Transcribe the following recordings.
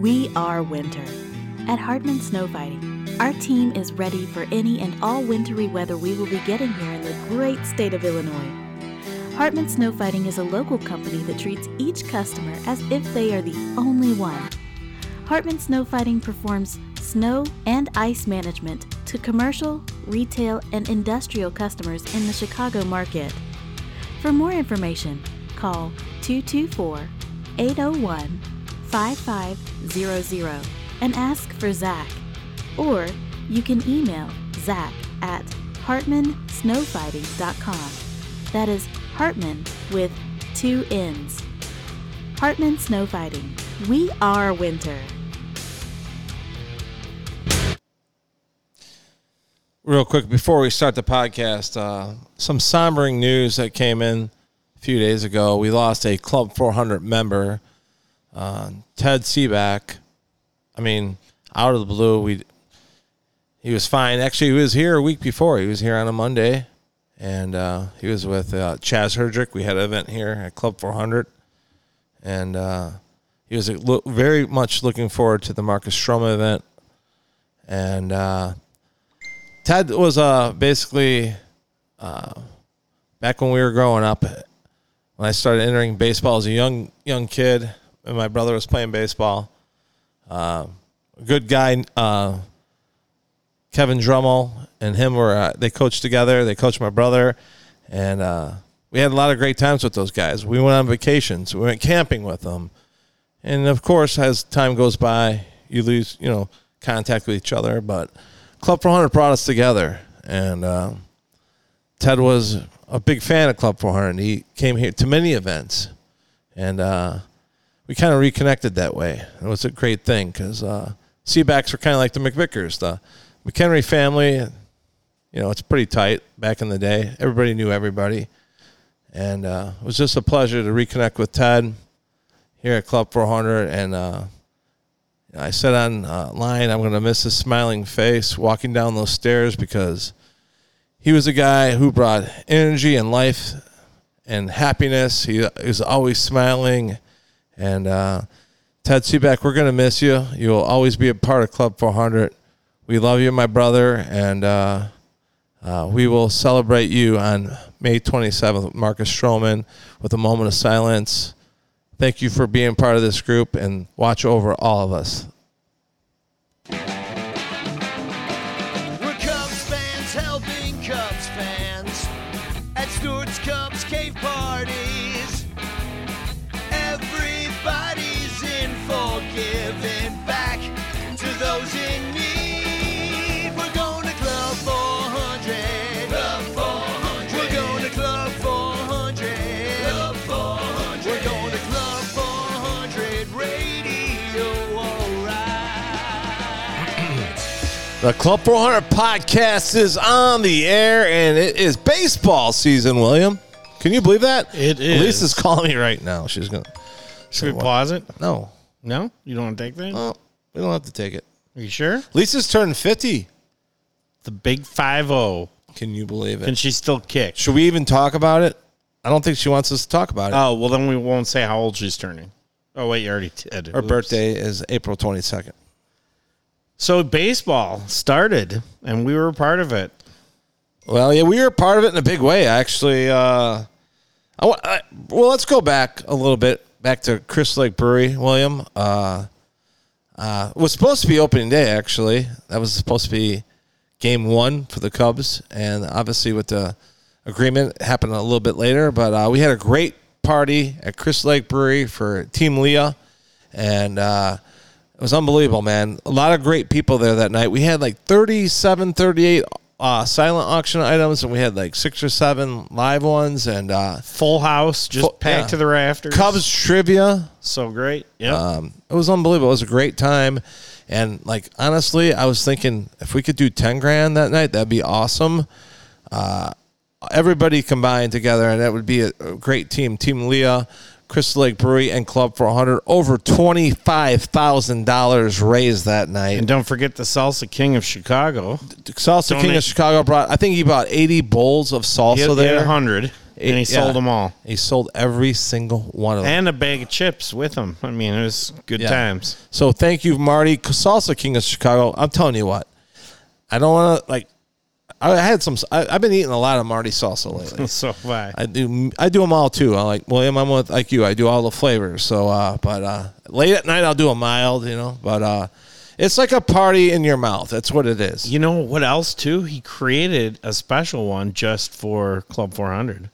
We are winter. At Hartman Snow Fighting, our team is ready for any and all wintry weather we will be getting here in the great state of Illinois. Hartman Snow Fighting is a local company that treats each customer as if they are the only one. Hartman Snow Fighting performs snow and ice management to commercial, retail, and industrial customers in the Chicago market. For more information, call 224 801 5500 and ask for Zach. Or you can email Zach at hartmansnowfighting.com. That is Hartman with two N's. Hartman Snow Fighting. We are winter. Real quick before we start the podcast, uh, some sombering news that came in a few days ago. We lost a Club 400 member, uh, Ted Seaback. I mean, out of the blue, we he was fine. Actually, he was here a week before. He was here on a Monday, and uh, he was with uh, Chaz Herdrick. We had an event here at Club 400, and uh, he was lo- very much looking forward to the Marcus Stroman event. And uh, Ted was uh, basically uh, back when we were growing up. When I started entering baseball as a young young kid, and my brother was playing baseball. Uh, good guy, uh, Kevin Drummel, and him were uh, they coached together. They coached my brother, and uh, we had a lot of great times with those guys. We went on vacations. We went camping with them, and of course, as time goes by, you lose you know contact with each other. But Club 400 brought us together, and uh, Ted was a big fan of Club 400. He came here to many events, and uh, we kind of reconnected that way. It was a great thing because uh, Seabacks were kind of like the McVickers, the McHenry family. You know, it's pretty tight back in the day. Everybody knew everybody, and uh, it was just a pleasure to reconnect with Ted here at Club 400. And uh, I said on uh, line, I'm going to miss his smiling face walking down those stairs because he was a guy who brought energy and life and happiness. He was always smiling. And uh, Ted Seaback, we're going to miss you. You'll always be a part of Club 400. We love you, my brother, and uh, uh, we will celebrate you on May 27th with Marcus Stroman with a moment of silence. Thank you for being part of this group and watch over all of us. The Club 400 podcast is on the air, and it is baseball season, William. Can you believe that? It is. Lisa's calling me right now. She's going to. Should we pause it? No. No, you don't want to take that. Oh, we don't have to take it. Are you sure? Lisa's turning 50. The big five zero. Can you believe it? Can it? she still kick? Should we even talk about it? I don't think she wants us to talk about it. Oh well, then we won't say how old she's turning. Oh wait, you already did. Her Oops. birthday is April 22nd. So baseball started, and we were a part of it. Well, yeah, we were part of it in a big way, actually. Uh, I, I, well, let's go back a little bit, back to Crystal Lake Brewery, William. Uh, uh, it was supposed to be opening day, actually. That was supposed to be game one for the Cubs, and obviously with the agreement, happened a little bit later. But uh, we had a great party at Crystal Lake Brewery for Team Leah, and uh, it was unbelievable, man. A lot of great people there that night. We had like 37, 38 uh, silent auction items, and we had like six or seven live ones, and uh, Full house, just Full- packed yeah. to the rafters. Cubs trivia. so great. Yeah. Um, it was unbelievable. It was a great time. And like honestly, I was thinking if we could do ten grand that night, that'd be awesome. Uh, everybody combined together, and that would be a, a great team. Team Leah, Crystal Lake Brewery, and Club 400. Over twenty five thousand dollars raised that night. and don't forget the salsa king of Chicago. Salsa King of Chicago brought. I think he bought eighty bowls of salsa he had there. a hundred. and he sold them all, He sold every single one of them. and a bag of chips with him. I mean, it was good Yeah. times. So thank you, Marty, Salsa King of Chicago. I'm telling you what, I don't want to like. I had some. I, I've been eating a lot of Marty salsa lately. So why? I do. I do them all too. I like William. I'm with like you. I do all the flavors. So, uh, but uh, late at night I'll do a mild. You know, but uh, it's like a party in your mouth. That's what it is. You know what else too? He created a special one just for Club 400.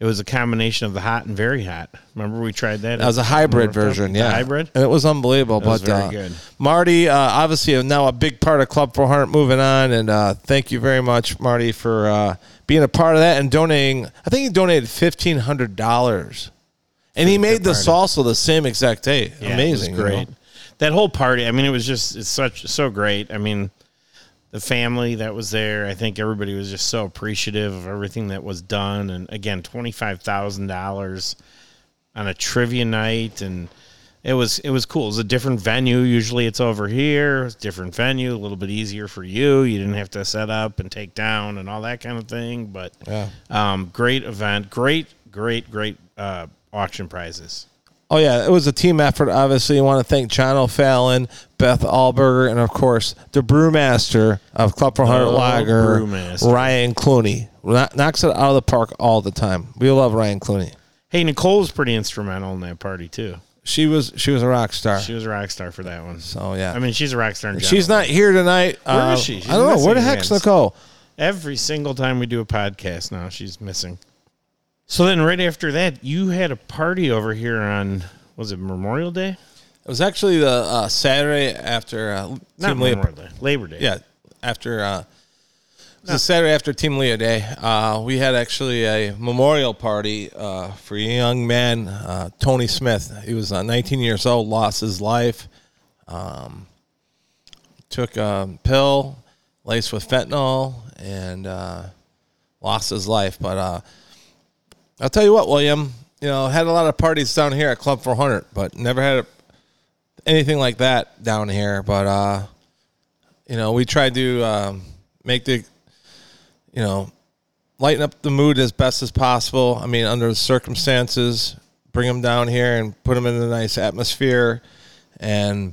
It was a combination of the hot and very hot. Remember we tried that? That was a hybrid version, yeah. hybrid. And it was unbelievable. was but very uh, good. Marty, uh, obviously now a big part of Club 400 moving on. And uh, thank you very much, Marty, for uh, being a part of that and donating. I think he donated $1,500. And he made the salsa the same exact day. Yeah, Amazing. it you know? great. That whole party. I mean, it was just it's such so great. I mean, the family that was there. I think everybody was just so appreciative of everything that was done. And again, twenty five thousand dollars on a trivia night, and it was it was cool. It was a different venue. Usually, it's over here. It's a different venue, a little bit easier for you. You didn't have to set up and take down and all that kind of thing. But Yeah. um, great event. Great, great, great uh, auction prizes. Oh yeah, it was a team effort. Obviously, I want to thank John O'Fallon, Beth Alberger, and of course the brewmaster of Club 400 Oh, Lager, brewmaster. Ryan Clooney. Knocks it out of the park all the time. We love Ryan Clooney. Hey, Nicole was pretty instrumental in that party too. She was she was a rock star. She was a rock star for that one. so yeah, I mean, she's a rock star. In she's not here tonight. Where Uh, is she? She's I don't know where the heck's hands. Nicole. Every single time we do a podcast now, she's missing. So then, right after that, you had a party over here on was it Memorial Day? It was actually the uh, Saturday after uh, Not Team. Memorial Day, Labor Day. Yeah, after uh, it was the Saturday after Team Leo Day, uh, we had actually a memorial party uh, for a young man, uh, Tony Smith. He was uh, 19 years old, lost his life. Um, took a pill laced with fentanyl and uh, lost his life. But uh, I'll tell you what, William. You know, had a lot of parties down here at Club 400, but never had anything like that down here. But uh, you know, we tried to um, make the, you know, lighten up the mood as best as possible. I mean, under the circumstances, bring them down here and put them in a nice atmosphere. And,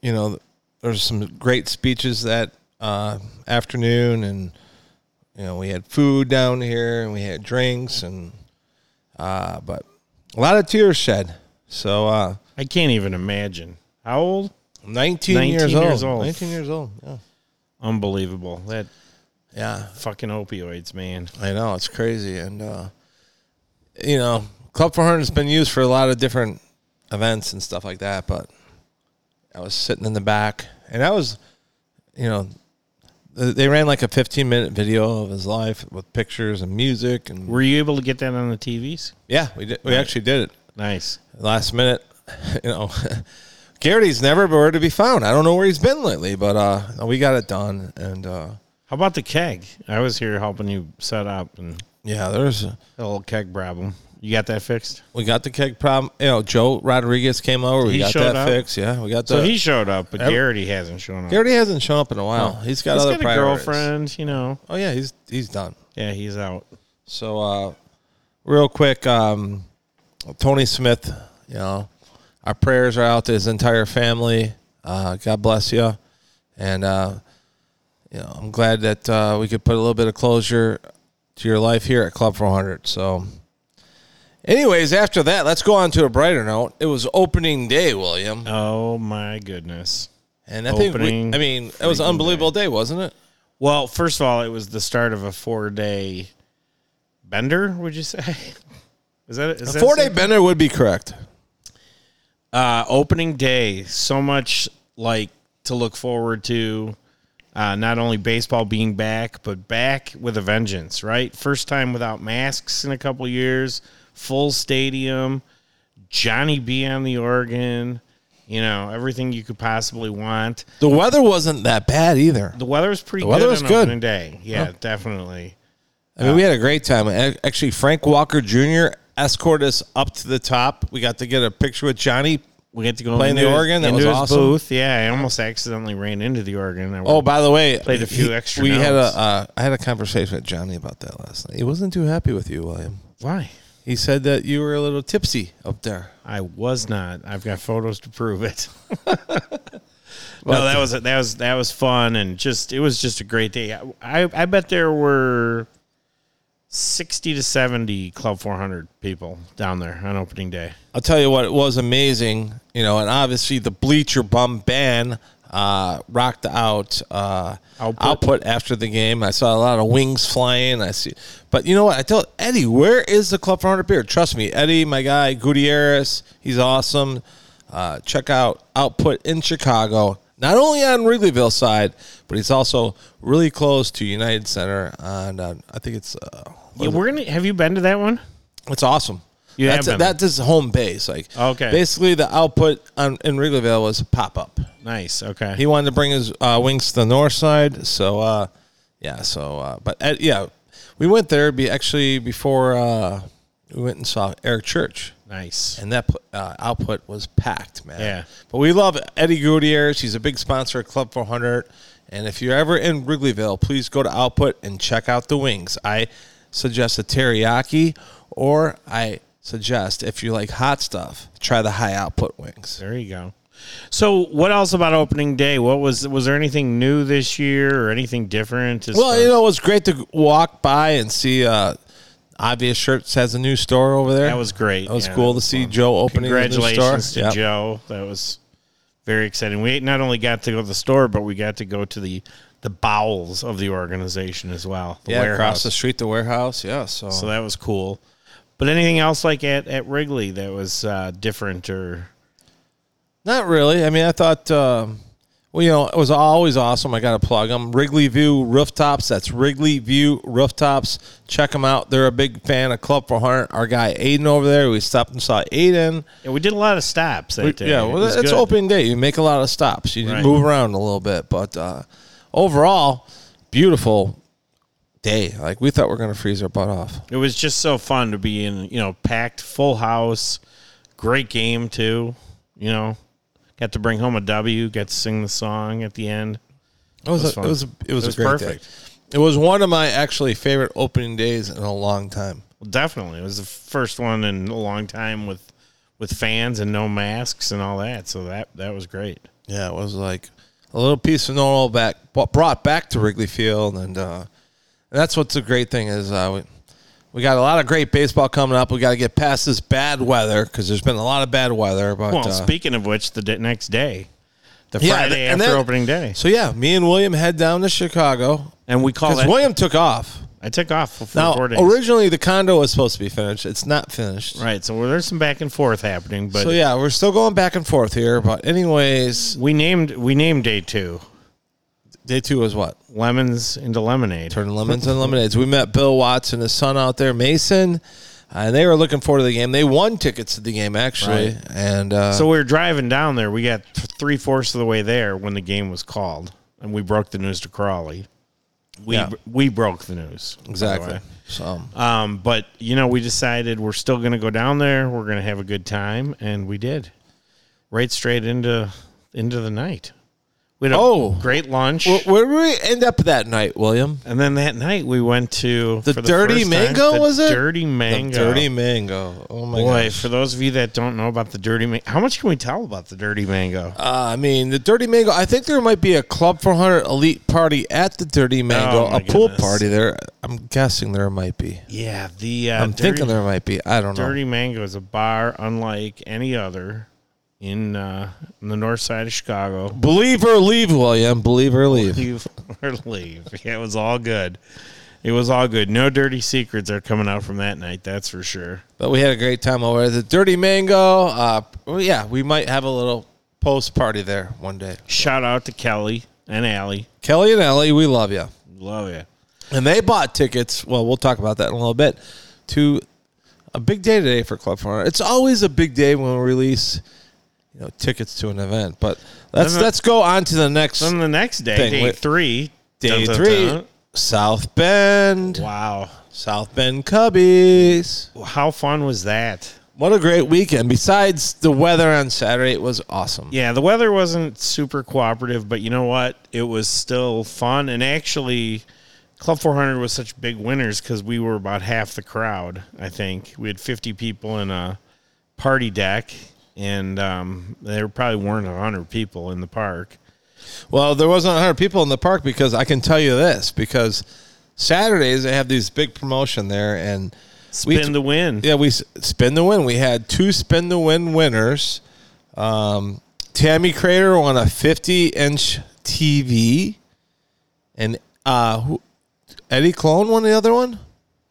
you know, there's some great speeches that uh, afternoon. And, you know, we had food down here and we had drinks. And, uh, but a lot of tears shed. So, uh, I can't even imagine how old. 19, 19 years, years old. old. 19 years old. Yeah. Unbelievable. That Yeah. fucking opioids, man. I know it's crazy, and uh, you know, Club 400 has been used for a lot of different events and stuff like that. But I was sitting in the back, and I was, you know, they ran like a 15 minute video of his life with pictures and music, and Were you able to get that on the TVs? yeah, we did. We actually did it Nice. last minute. You know, Garrity's never where to be found. I don't know where he's been lately, but uh, we got it done, and uh, How about the keg? I was here helping you set up and yeah, there's. a little keg problem. You got that fixed? We got the keg problem. You know, Joe Rodriguez came over. We He got showed that up? fixed. Yeah, we got the. So he showed up, but Ev- Garrity hasn't shown up. Garrity hasn't shown up in a while. He's got He's other got a priorities. girlfriend, you know. Oh yeah, he's he's done. Yeah, he's out. So, uh, real quick, um, Tony Smith. You know, our prayers are out to his entire family. Uh, God bless you, and uh, you know, I'm glad that uh, we could put a little bit of closure to your life here at Club 400. So. Anyways, after that, let's go on to a brighter note. It was opening day, William. Oh my goodness. And I think, we, I mean, it was an unbelievable day, wasn't it? Well, first of all, it was the start of a four day bender, would you say? Is that is A four day bender would be correct. uh, opening day? So much like to look forward to. Uh, not only baseball being back, but back with a vengeance. Right, first time without masks in a couple years, full stadium, Johnny B on the organ. You know everything you could possibly want. The weather wasn't that bad either. The weather was pretty The weather good was on good. opening day. Yeah, definitely. I mean, we had a great time. Actually, Frank Walker Jr. escorted us up to the top. We got to get a picture with Johnny We get to go Playing the his- organ? That was awesome. booth. Yeah, I almost accidentally ran into the organ. I Oh, by the way, Played a few extra We had notes. a uh, I had a conversation with Johnny about that last night. He wasn't too happy with you, William. why? He said that you were a little tipsy up there. I was not. I've got photos to prove it. no, that was that was that was fun and just it was just a great day. I I bet there were sixty to seventy Club Four Hundred people down there on opening day. I'll tell you what, it was amazing, you know, and obviously the Bleacher Bum band uh, rocked out uh, Output. output. after the game. I saw a lot of wings flying. I see, but you know what? I tell Eddie, where is the Club 400 beer? Trust me, Eddie, my guy, Gutierrez, he's awesome. Uh, check out Output in Chicago. Not only on Wrigleyville side, but he's also really close to United Center. And uh, I think it's uh, Yeah, we're gonna. Have you been to that one? it's awesome. You have that's been. that's his home base. Like Okay. basically the output on, in Wrigleyville was pop up. Nice. Okay. He wanted to bring his uh, wings to the north side, so uh, yeah. So uh, but uh, yeah, we went there. Be actually before uh, we went and saw Eric Church. nice. And that uh, output was packed, man. Yeah. But we love Eddie Gutierrez. He's a big sponsor of Club 400. And if you're ever in Wrigleyville, please go to Output and check out the wings. I suggest a teriyaki, or I suggest if you like hot stuff, try the high output wings. There you go. So, what else about opening day? What was was there anything new this year or anything different? Well, far- you know, it was great to walk by and see. Uh, Obvious Shirts has a new store over there. that was great. That was Yeah, cool that to see Joe opening his new store. Congratulations to Yep. Joe. That was very exciting. We not only got to go to the store, but we got to go to the the bowels of the organization as well. The Yeah, warehouse. across the street, the warehouse. Yeah, so, So that was cool. But anything else like at, at Wrigley that was uh, different or Not really. I mean, I thought, um, well, you know, it was always awesome. I got to plug them. Wrigley View Rooftops. That's Wrigley View Rooftops. Check them out. They're a big fan of Club 400. Our guy Aiden over there. We stopped and saw Aiden. yeah, we did a lot of stops that We- day. yeah, well, was it's good. opening day. You make a lot of stops. You Right. move around a little bit, but uh, overall, beautiful day. Like we thought we are going to freeze our butt off. It was just so fun to be in, you know, packed, full house, great game too. You know, got to bring home a W, got to sing the song at the end. It was, was a, it was a, it was It was a perfect. day. It was one of my actually favorite opening days in a long time. Well, definitely, it was the first one in a long time with with fans and no masks and all that. So that that was great. Yeah, it was like a little piece of normal back brought back to Wrigley Field, and, uh, that's what's a great thing is uh, we got a lot of great baseball coming up. We got to get past this bad weather because there's been a lot of bad weather. But Well, uh, speaking of which, the d- next day, the Yeah, Friday after then- opening day, so yeah, me and William head down to Chicago and we call because. William took off. I took off for Now, four days. originally the condo was supposed to be finished. It's not finished. right, so there's some back and forth happening, but So yeah, we're still going back and forth here. But anyways, we named we named day two day two was what? lemons into lemonade. Turning lemons into lemonades. We met Bill Watts and his son out there, Mason, and they were looking forward to the game. They won tickets to the game actually, Right. and uh, So we were driving down there. We got three fourths of the way there when the game was called, and we broke the news to Crawley. We Yeah. we broke the news by the exactly. So Um, but you know, we decided we're still going to go down there. We're going to have a good time, and we did. Right straight into into the night. We had a Oh. great lunch, where, where did we end up that night, William? and then that night we went to The for Dirty first time, Mango, the was it? Dirty Mango. The dirty mango. Oh my god. Boy, gosh. for those of you that don't know about the Dirty Mango, how much can we tell about the Dirty Mango? Uh, I mean, the Dirty Mango. I think there might be a Club 400 Elite party at the Dirty Mango, Oh, my a pool goodness. party there. I'm guessing there might be. Yeah, the uh, I'm Dirty, thinking there might be. I don't know. Dirty Mango is a bar unlike any other in uh, in the north side of Chicago. Believe or leave, William. Believe or leave. Leave or leave. Yeah, it was all good. It was all good. No dirty secrets are coming out from that night. That's for sure. But we had a great time over at the Dirty Mango. Uh, well, yeah, we might have a little post party there one day. Shout out to Kelly and Allie. Kelly and Ellie, we love you. Love you. And they bought tickets. Well, we'll talk about that in a little bit. To a big day today for Club 400. It's always a big day when we release, you know, tickets to an event. But let's Then the- let's go on to the next Then the next day, Thing day with- three. day dun, dun, three. dun. South Bend, Wow. South Bend Cubbies. How fun was that? what a great weekend. Besides the weather on Saturday, it was awesome. Yeah, the weather wasn't super cooperative, but you know what? It was still fun. And actually, Club 400 was such big winners because we were about half the crowd, I think. We had 50 people in a party deck, and um, there probably weren't 100 people in the park. Well, there wasn't 100 people in the park because I can tell you this because Saturdays they have these big promotion there and we- Spin the win. Yeah, we spin the win. We had two spin the win winners. Um, Tammy Crater won a 50 inch TV, and uh, who, Eddie Clone won the other one.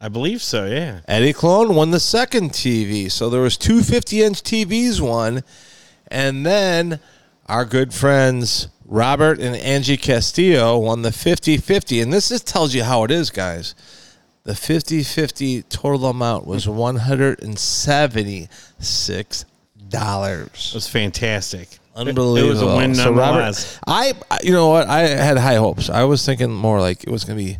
I believe so, yeah. Eddie Clone won the second TV. So there was two 50 inch TVs won, and then our good friends Robert and Angie Castillo won the 50-50. And this just tells you how it is, guys. The 50-50 total amount was $176. It was fantastic. Unbelievable. It was a win So Robert. I, you know what? I had high hopes. I was thinking more like it was going to be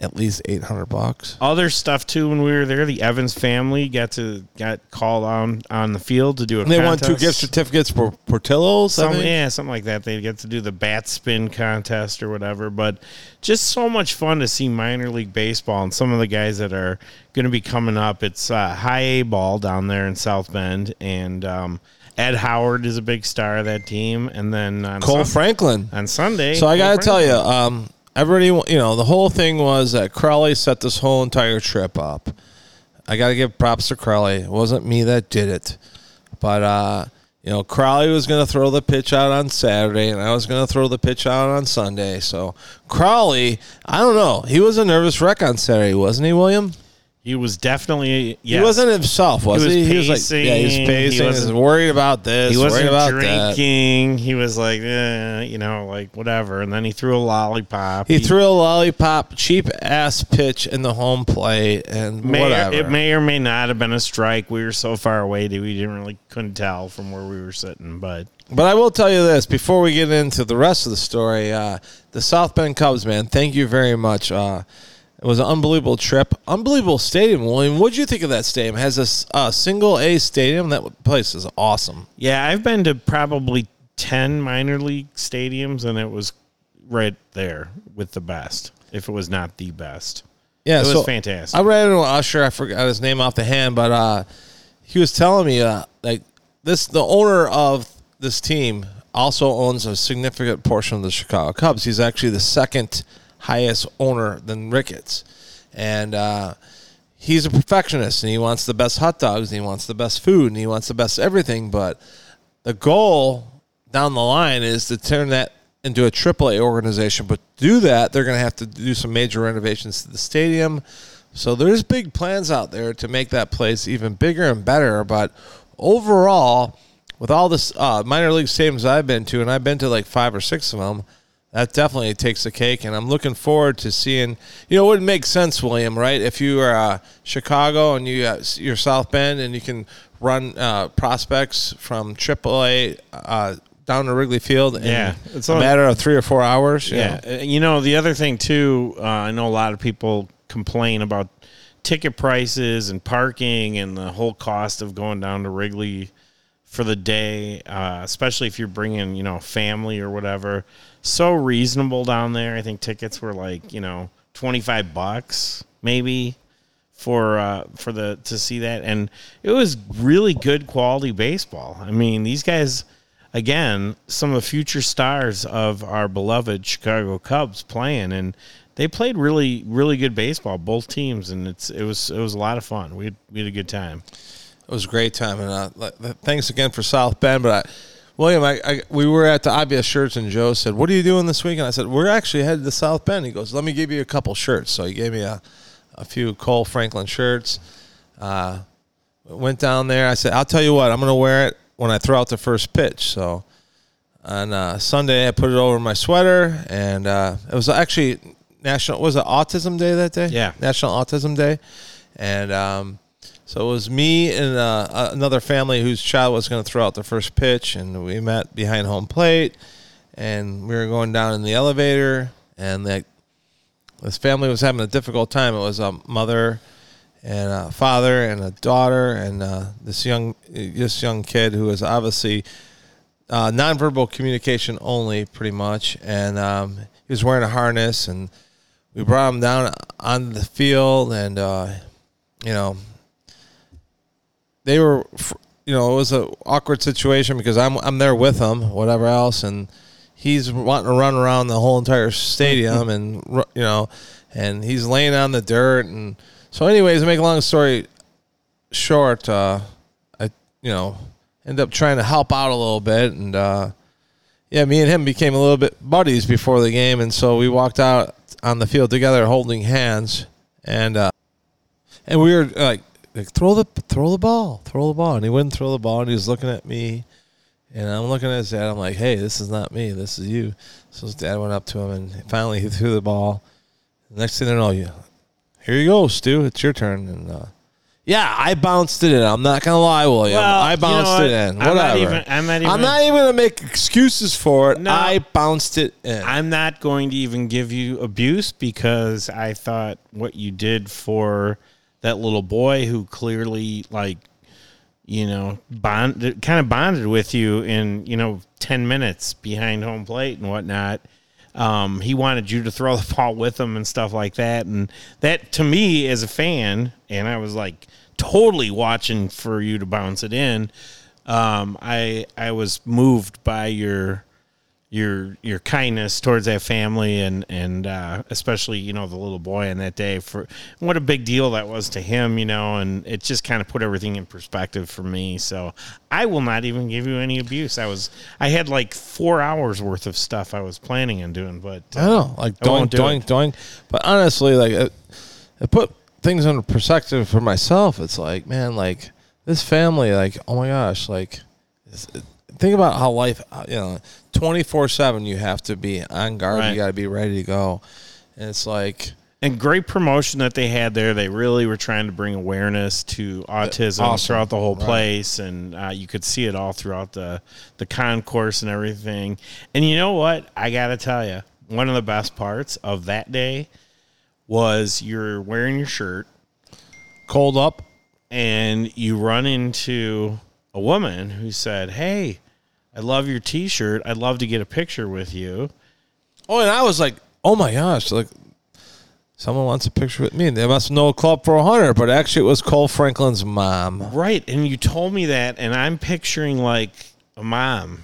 at least 800 bucks. Other stuff too. When we were there, the Evans family got to got called on on the field to do a. And they won two gift certificates for Portillo's. Some, yeah, something like that. They get to do the bat spin contest or whatever. But just so much fun to see minor league baseball and some of the guys that are going to be coming up. It's uh, high A ball down there in South Bend, and um, Ed Howard is a big star of that team. And then on, Kohl Sun- Franklin. on Sunday, So I got to tell you, um, everybody, you know, the whole thing was that Crowley set this whole entire trip up. I got to give props to Crowley. It wasn't me that did it, but uh, you know, Crowley was going to throw the pitch out on Saturday, and I was going to throw the pitch out on Sunday. So Crowley, I don't know, he was a nervous wreck on Saturday, wasn't he, William? He was definitely yes. He wasn't himself, was was he? He was like, yeah, he was pacing. He. He was worried about this. He wasn't about that. drinking. He was like, eh, you know, like whatever. And then he threw a lollipop. He threw a lollipop, cheap ass pitch in the home plate, and May whatever. it may or may not have been a strike. We were so far away that we didn't really couldn't tell from where we were sitting. But But I will tell you this before we get into the rest of the story. Uh, the South Bend Cubs, man, thank you very much. Uh, it was an unbelievable trip, unbelievable stadium. William, what do you think of that stadium? It has a a single A stadium. That place is awesome. yeah, I've been to probably ten minor league stadiums, and it was right there with the best. If it was not the best, Yeah, it was so fantastic. I ran into Usher. I forgot his name off the hand, but uh, he was telling me uh, like this: the owner of this team also owns a significant portion of the Chicago Cubs. He's actually the second highest owner than Ricketts, and uh, he's a perfectionist, and he wants the best hot dogs, and he wants the best food, and he wants the best everything. But the goal down the line is to turn that into a AAA organization. But to do that, they're going to have to do some major renovations to the stadium. So there's big plans out there to make that place even bigger and better. But overall, with all this uh, minor league stadiums I've been to, and I've been to like five or six of them, that definitely takes the cake. And I'm looking forward to seeing. You know, it would make sense, William, right? If you are uh, Chicago and you uh, you're South Bend and you can run uh, prospects from AAA uh, down to Wrigley Field in Yeah, it's a only- matter of three or four hours. you Yeah, know. You know the other thing too. Uh, I know a lot of people complain about ticket prices and parking and the whole cost of going down to Wrigley for the day, uh, especially if you're bringing you know family or whatever. So reasonable down there. I think tickets were like you know twenty five bucks maybe for uh, for the to see that, and it was really good quality baseball. I mean, these guys, again, some of the future stars of our beloved Chicago Cubs playing, and they played really really good baseball, both teams, and it's it was it was a lot of fun. We had, we had a good time. It was a great time, and uh, th- th- thanks again for South Bend. But I, William, I, I we were at the obvious shirts, and Joe said, "What are you doing this week?" And I said, "We're actually headed to South Bend." He goes, "Let me give you a couple shirts." So he gave me a, a few Kohl Franklin shirts. Uh, went down there. I said, "I'll tell you what, I'm going to wear it when I throw out the first pitch." So on uh, Sunday, I put it over my sweater, and uh, it was actually national. Was it Autism Day that day? Yeah. National Autism Day, and um, so it was me and uh, another family whose child was going to throw out the first pitch, and we met behind home plate, and we were going down in the elevator, and that this family was having a difficult time. It was a mother and a father and a daughter and uh, this young this young kid who is obviously uh, nonverbal communication only, pretty much. And um, he was wearing a harness, and we brought him down on the field, and uh, you know, they were, you know, it was a awkward situation because I'm I'm there with him, whatever else, and he's wanting to run around the whole entire stadium, and you know, and he's laying on the dirt, and so, anyways, to make a long story short, uh, I you know end up trying to help out a little bit, and uh, yeah, me and him became a little bit buddies before the game, and so we walked out on the field together, holding hands, and uh, and we were like, like, throw the throw the ball, throw the ball, and he wouldn't throw the ball, and he was looking at me, and I'm looking at his dad. I'm like, hey, this is not me, this is you. So his dad went up to him, and finally he threw the ball. Next thing I know, you here you go, Stu. It's your turn, and uh, yeah, I bounced it in. I'm not gonna lie, William. Well, I you know bounced it in. I'm Whatever. not even- I'm not even- even gonna make excuses for it. No. I bounced it in. I'm not going to even give you abuse because I thought what you did for that little boy who clearly like you know bond kind of bonded with you in you know 10 minutes behind home plate and whatnot. Um, he wanted you to throw the ball with him and stuff like that. And that to me as a fan and i was like totally watching for you to bounce it in um, i i was moved by your your your kindness towards that family and and uh, especially you know the little boy on that day for what a big deal that was to him you know and it just kind of put everything in perspective for me so I will not even give you any abuse I was I had like four hours worth of stuff I was planning on doing but I don't know, like I doink, won't do doink, it. doink. But honestly, like it, it put things into perspective for myself. It's like, man, like this family, like, oh my gosh, like, think about how life, uh, you know, twenty four seven. You have to be on guard. Right. You got to be ready to go. And it's like, and great promotion that they had there. They really were trying to bring awareness to autism Awesome. throughout the whole Right. place, and uh, you could see it all throughout the the concourse and everything. And you know what? I gotta tell you, one of the best parts of that day was you're wearing your shirt cold up. and you run into a woman who said, "Hey, I love your T-shirt. I'd love to get a picture with you." Oh, and I was like, oh my gosh, like someone wants a picture with me. They must know Club 400, but actually it was Kohl Franklin's mom. Right. And you told me that, and I'm picturing like a mom,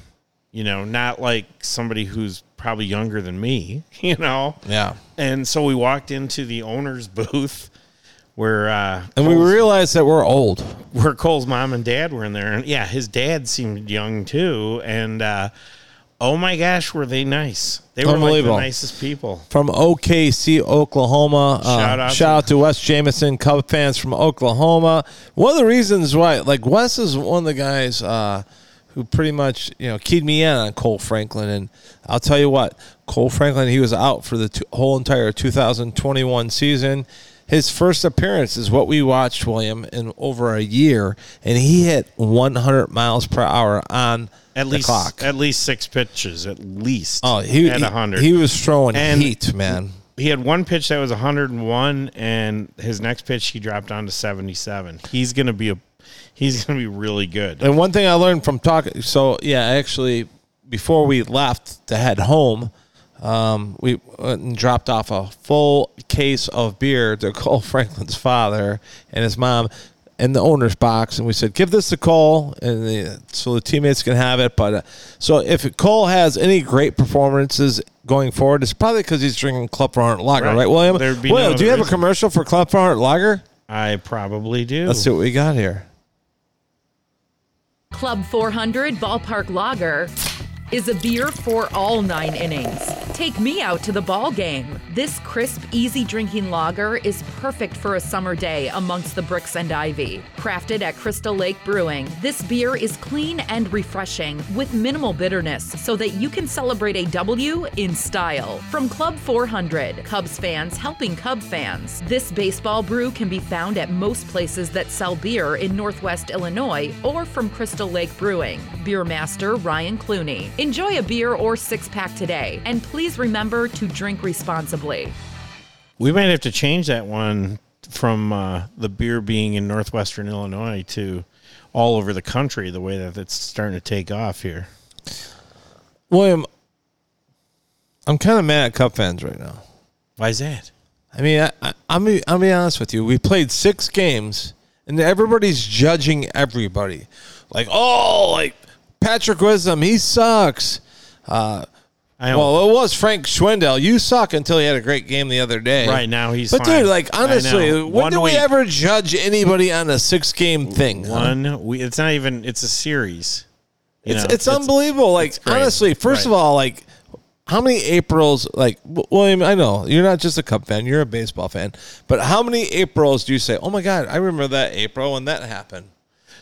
you know, not like somebody who's probably younger than me, you know? Yeah. And so we walked into the owner's booth where, uh, And we realized that we're old. where Kohl's mom and dad were in there. And yeah, his dad seemed young too. And, uh, oh my gosh, were they nice? They were like the nicest people. from OKC, Oklahoma. Uh, Shout out shout to- out to Wes Jameson, Cub fans from Oklahoma. One of the reasons why, like Wes is one of the guys uh, who pretty much you know keyed me in on Kohl Franklin, and I'll tell you what, Kohl Franklin, he was out for the t- whole entire 2021 season. His first appearance is what we watched, William, in over a year, and he hit 100 miles per hour on At the least, clock. at least six pitches, at least. oh, he at he- He was throwing And- heat, man. he had one pitch that was 101 and his next pitch he dropped down to 77 he's gonna be a he's gonna be really good And one thing I learned from talking, so yeah, actually, before we left to head home, um, we went and dropped off a full case of beer to Kohl Franklin's father and his mom in the owner's box, and we said, "Give this to Kohl, and the, so the teammates can have it." But uh, so if Kohl has any great performances going forward, it's probably because he's drinking Club 400 Lager, right, Right. William? There'd be William, no do you have a commercial for Club 400 Lager? i probably do Let's see what we got here. Club 400 Ballpark Lager is a beer for all nine innings. Take me out to the ball game. This crisp, easy drinking lager is perfect for a summer day amongst the bricks and ivy. Crafted at Crystal Lake Brewing, this beer is clean and refreshing with minimal bitterness so that you can celebrate a W in style. From Club 400, Cubs fans helping Cub fans. This baseball brew can be found at most places that sell beer in Northwest Illinois or from Crystal Lake Brewing. Beer master Ryan Clooney. Enjoy a beer or six pack today, and please remember to drink responsibly. we might have to change that one from uh, the beer being in northwestern Illinois to all over the country. The way that it's starting to take off here. William, I'm kind of mad at Cub fans right now. Why is that? I mean, I, I, I'm be, I'll be honest with you. We played six games, and everybody's judging everybody. Like, oh, like Patrick Wisdom, he sucks. Uh, I don't, well, it was Frank Schwindel. You suck until he had a great game the other day. right now he's But fine. dude, like honestly, when One do we week- ever judge anybody on a six-game thing? huh? one? We, it's not even. It's a series. You It's know, it's unbelievable. Like it's honestly, first of Right. all, like how many Aprils? Like W- William, I know you're not just a Cub fan; you're a baseball fan. But how many Aprils do you say? Oh my God, I remember that April when that happened.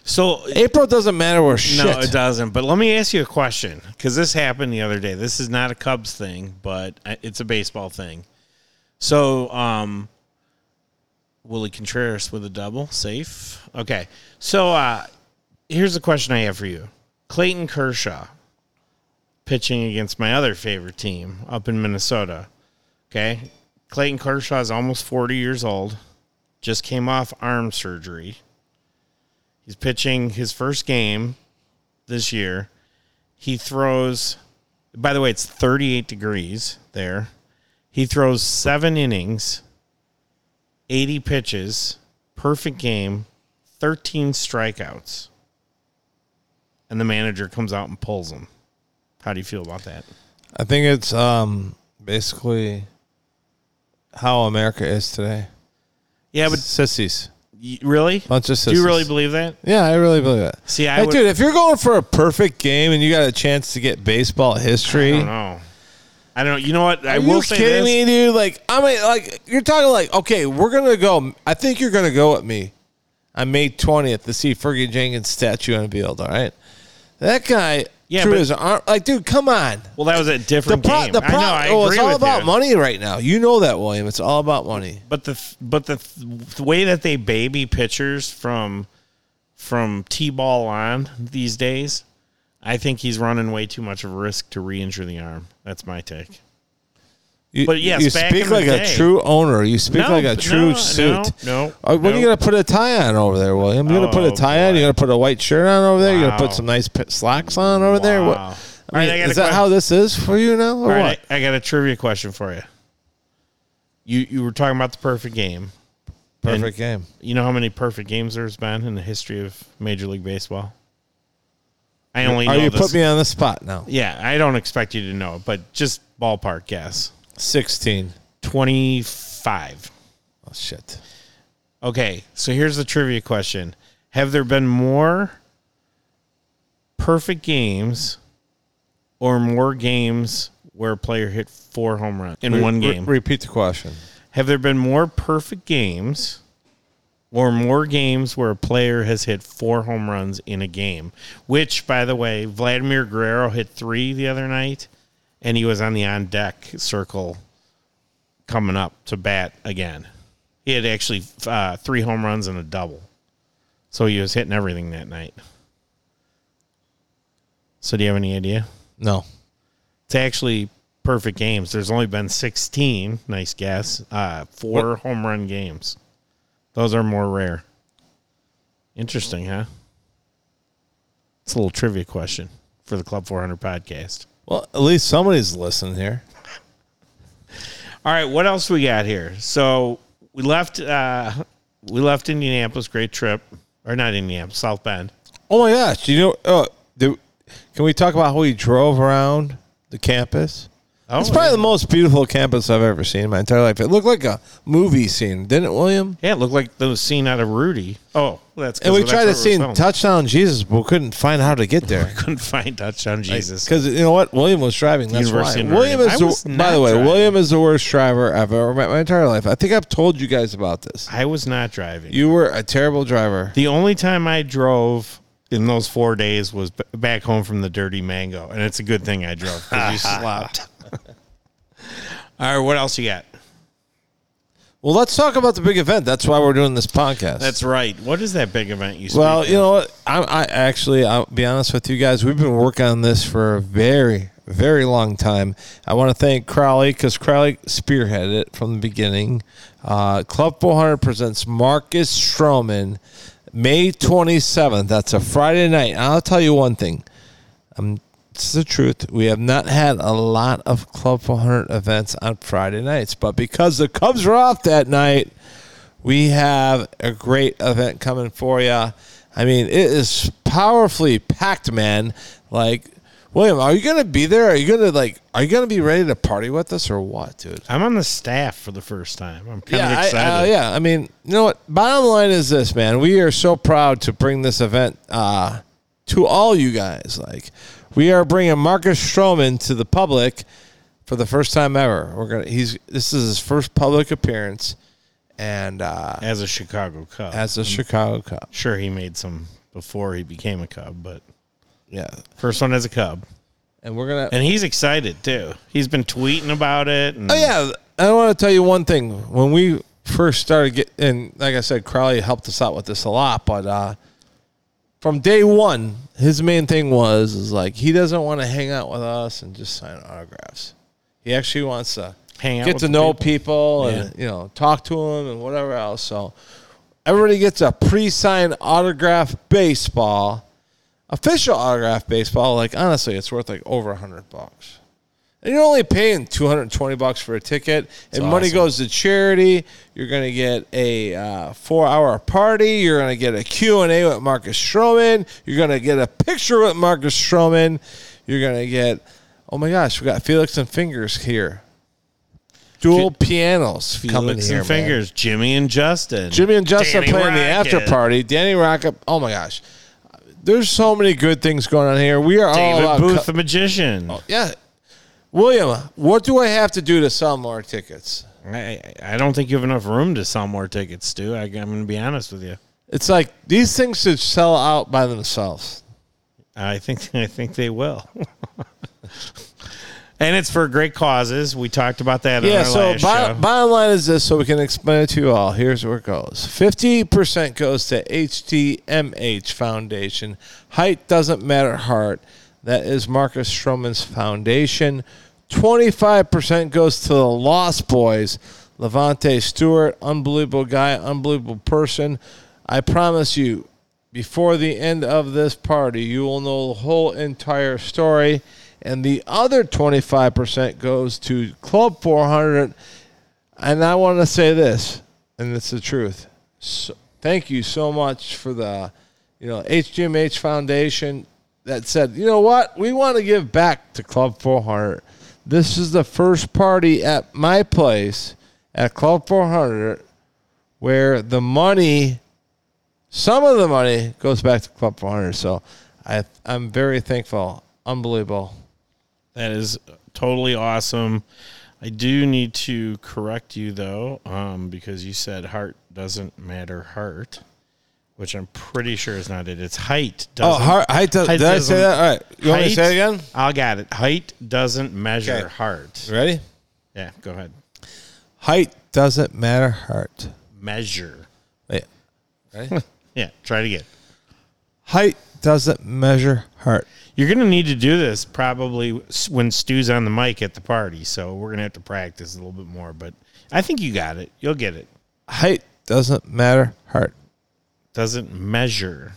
So April doesn't matter where shit. No, it doesn't. But let me ask you a question because this happened the other day. This is not a Cubs thing, but it's a baseball thing. So, um, Willie Contreras with a double, safe. Okay. So, uh, here's the question I have for you Clayton Kershaw pitching against my other favorite team up in Minnesota. Okay. Clayton Kershaw is almost 40 years old, just came off arm surgery. He's pitching his first game this year. He throws, by the way, it's 38 degrees there. He throws seven innings, 80 pitches, perfect game, 13 strikeouts. And the manager comes out and pulls him. How do you feel about that? I think it's um basically how America is today. Yeah, but sissies, y- really? bunch of. Do you really believe that? Yeah, I really believe it. See, I Hey, would, dude, if you're going for a perfect game and you got a chance to get baseball history, I don't know. I don't know. You know what? I Are will you say kidding this. me, dude? Like, I mean, like you're talking like, okay, we're gonna go. I think you're gonna go with me on May 20th to see Fergie Jenkins statue field. All right, that guy Yeah, threw but- arm. Like, dude, come on. Well, that was a The different pro- game. the pro- I know. I oh, agree it's all about you. money right now. You know that, William. It's all about money. But the th- but the, th- the way that they baby pitchers from from t-ball on these days, I think he's running way too much of a risk to re-injure the arm. That's my take. You, But yes, you speak like a true owner. You speak No, like a true no, suit. no, no, Uh, when are you no. gonna put a tie on over there, William? You're gonna put a Oh, tie on? You're gonna put a white shirt on over there? You're gonna put some nice slacks on over there? What? I All right, mean, I is that how this is for you now, or All right, what? I, I got a trivia question for you. You you were talking about the perfect game. Perfect game. You know how many perfect games there's been in the history of Major League Baseball? I only Are you this. put me on the spot now? Yeah, I don't expect you to know, but just ballpark guess. Sixteen. 25. Oh shit. Okay, so here's the trivia question. Have there been more perfect games or more games where a player hit four home runs in Re- one re- game? repeat the question. Have there been more perfect games or more games where a player has hit four home runs in a game? Which, by the way, Vladimir Guerrero hit three the other night, and he was on the on deck circle coming up to bat again. He had actually uh, three home runs and a double. So he was hitting everything that night. So, do you have any idea? No. It's actually perfect games. There's only been 16, nice guess, uh, four home run games. Those are more rare. Interesting, huh? It's a little trivia question for the Club 400 podcast. Well, at least somebody's listening here. All right, what else we got here? So we left uh, we left Indianapolis, great trip, or not Indianapolis, South Bend. Oh my gosh! You know? Uh, do, can we talk about how we drove around the campus? Oh, it's probably yeah. the most beautiful campus I've ever seen in my entire life. It looked like a movie scene, didn't it, William? Yeah, it looked like the scene out of Rudy. Oh, that's And we tried to see was touchdown Jesus, but we couldn't find how to get there. we Couldn't find touchdown Jesus. Because you know what, William was driving. That's University why. William is. Dame. I was The, by the way, driving. William is the worst driver I've ever met in my entire life. I think I've told you guys about this. I was not driving. You were a terrible driver. The only time I drove in those four days was b- back home from the Dirty Mango, and it's a good thing I drove because you slept. All right, what else you got? Well, let's talk about the big event. That's why we're doing this podcast. That's right. What is that big event you? Said? Well, you of? know what? I, I actually, I'll be honest with you guys. We've been working on this for a very, very long time. I want to thank Crowley because Crowley spearheaded it from the beginning. Uh, Club 400 presents Marcus Stroman May 27th. That's a Friday night. I'll tell you one thing. Um, this is the truth. We have not had a lot of Club 400 events on Friday nights, but because the Cubs are off that night, we have a great event coming for you. I mean, it is powerfully packed, man. Like, William, are you going to be there? Are you going to like? Are you going to be ready to party with us or what, dude? I'm on the staff for the first time. I'm kind of I- excited. uh, yeah, I mean, you know what? Bottom line is this, man. We are so proud to bring this event uh, to all you guys. Like, we are bringing Marcus Stroman to the public for the first time ever. We're gonna. He's this is his first public appearance, and uh, As a Chicago Cub. as a Chicago Cub. sure, he made some before he became a Cub, but Yeah, first one as a Cub. and we're gonna. And he's excited too. He's been tweeting about it. And Oh yeah, I want to tell you one thing. When we first started getting, and like I said, Crowley helped us out with this a lot, but uh, from day one, his main thing was is like he doesn't want to hang out with us and just sign autographs. He actually wants to Hang out get with to the know people. people, and you know talk to them and whatever else. So everybody gets a pre-signed autograph baseball, official autograph baseball. Like honestly, it's worth like over a hundred bucks. And you're only paying 220 bucks for a ticket, and money awesome. goes to charity. You're going to get a uh, four-hour party. You're going to get a Q&A with Marcus Stroman. You're going to get a picture with Marcus Stroman. You're going to get, oh my gosh, we got Felix and Fingers here. Dual pianos coming Felix here, and man. Fingers, Jimmy and Justin. Jimmy and Justin Danny playing the after party. Danny Rocket. Oh my gosh, there's so many good things going on here. We are all David about Booth, co- the magician. yeah, William. What do I have to do to sell more tickets? I, I don't think you have enough room to sell more tickets, Stu. I, I'm going to be honest with you. It's like these things should sell out by themselves. I think I think they will. and it's for great causes. We talked about that in Yeah. our So last bottom, show. bottom line is this, so we can explain it to you all. Here's where it goes: fifty percent goes to HDMH Foundation. Height doesn't matter. Heart. That is Marcus Stroman's foundation. Twenty-five percent goes to the Lost Boys. LaVonte Stewart, unbelievable guy, unbelievable person. I promise you, before the end of this party, you will know the whole entire story. And the other 25% goes to Club 400. And I want to say this, and it's the truth. So, thank you so much for the, you know, HDMH Foundation that said, you know what, we want to give back to Club 400. This is the first party at my place at Club 400 where the money some of the money goes back to Club 400. So I, I'm very thankful. Unbelievable. That is totally awesome. I do need to correct you though, um, because you said heart doesn't matter heart, which I'm pretty sure is not it. It's height. Oh, Doesn't, heart, height does, height did I say that? All right. You want me to say it again? I got it. Height doesn't measure Okay. heart. Ready? Yeah, go ahead. Height doesn't matter. Heart. Measure. Wait. Ready? Yeah, try it again. height doesn't measure heart. You're going to need to do this probably when Stu's on the mic at the party. So we're going to have to practice a little bit more. But I think you got it. You'll get it. Height doesn't matter. Heart. Doesn't measure.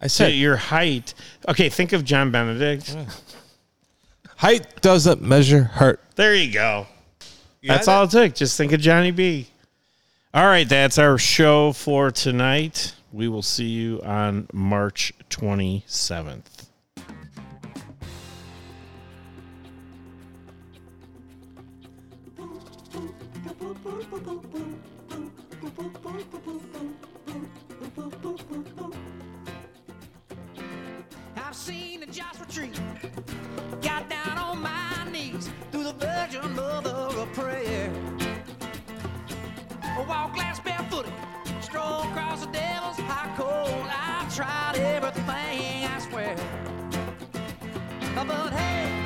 I So said your height. Okay, think of John Benedict. height doesn't measure heart. There you go. got That's all it took. Just think of Johnny B. All right, that's our show for tonight. We will see you on March 27th. Virgin Mother of Prayer. I walk last barefooted, stroll across the devil's high cold. I've tried everything, I swear. But hey,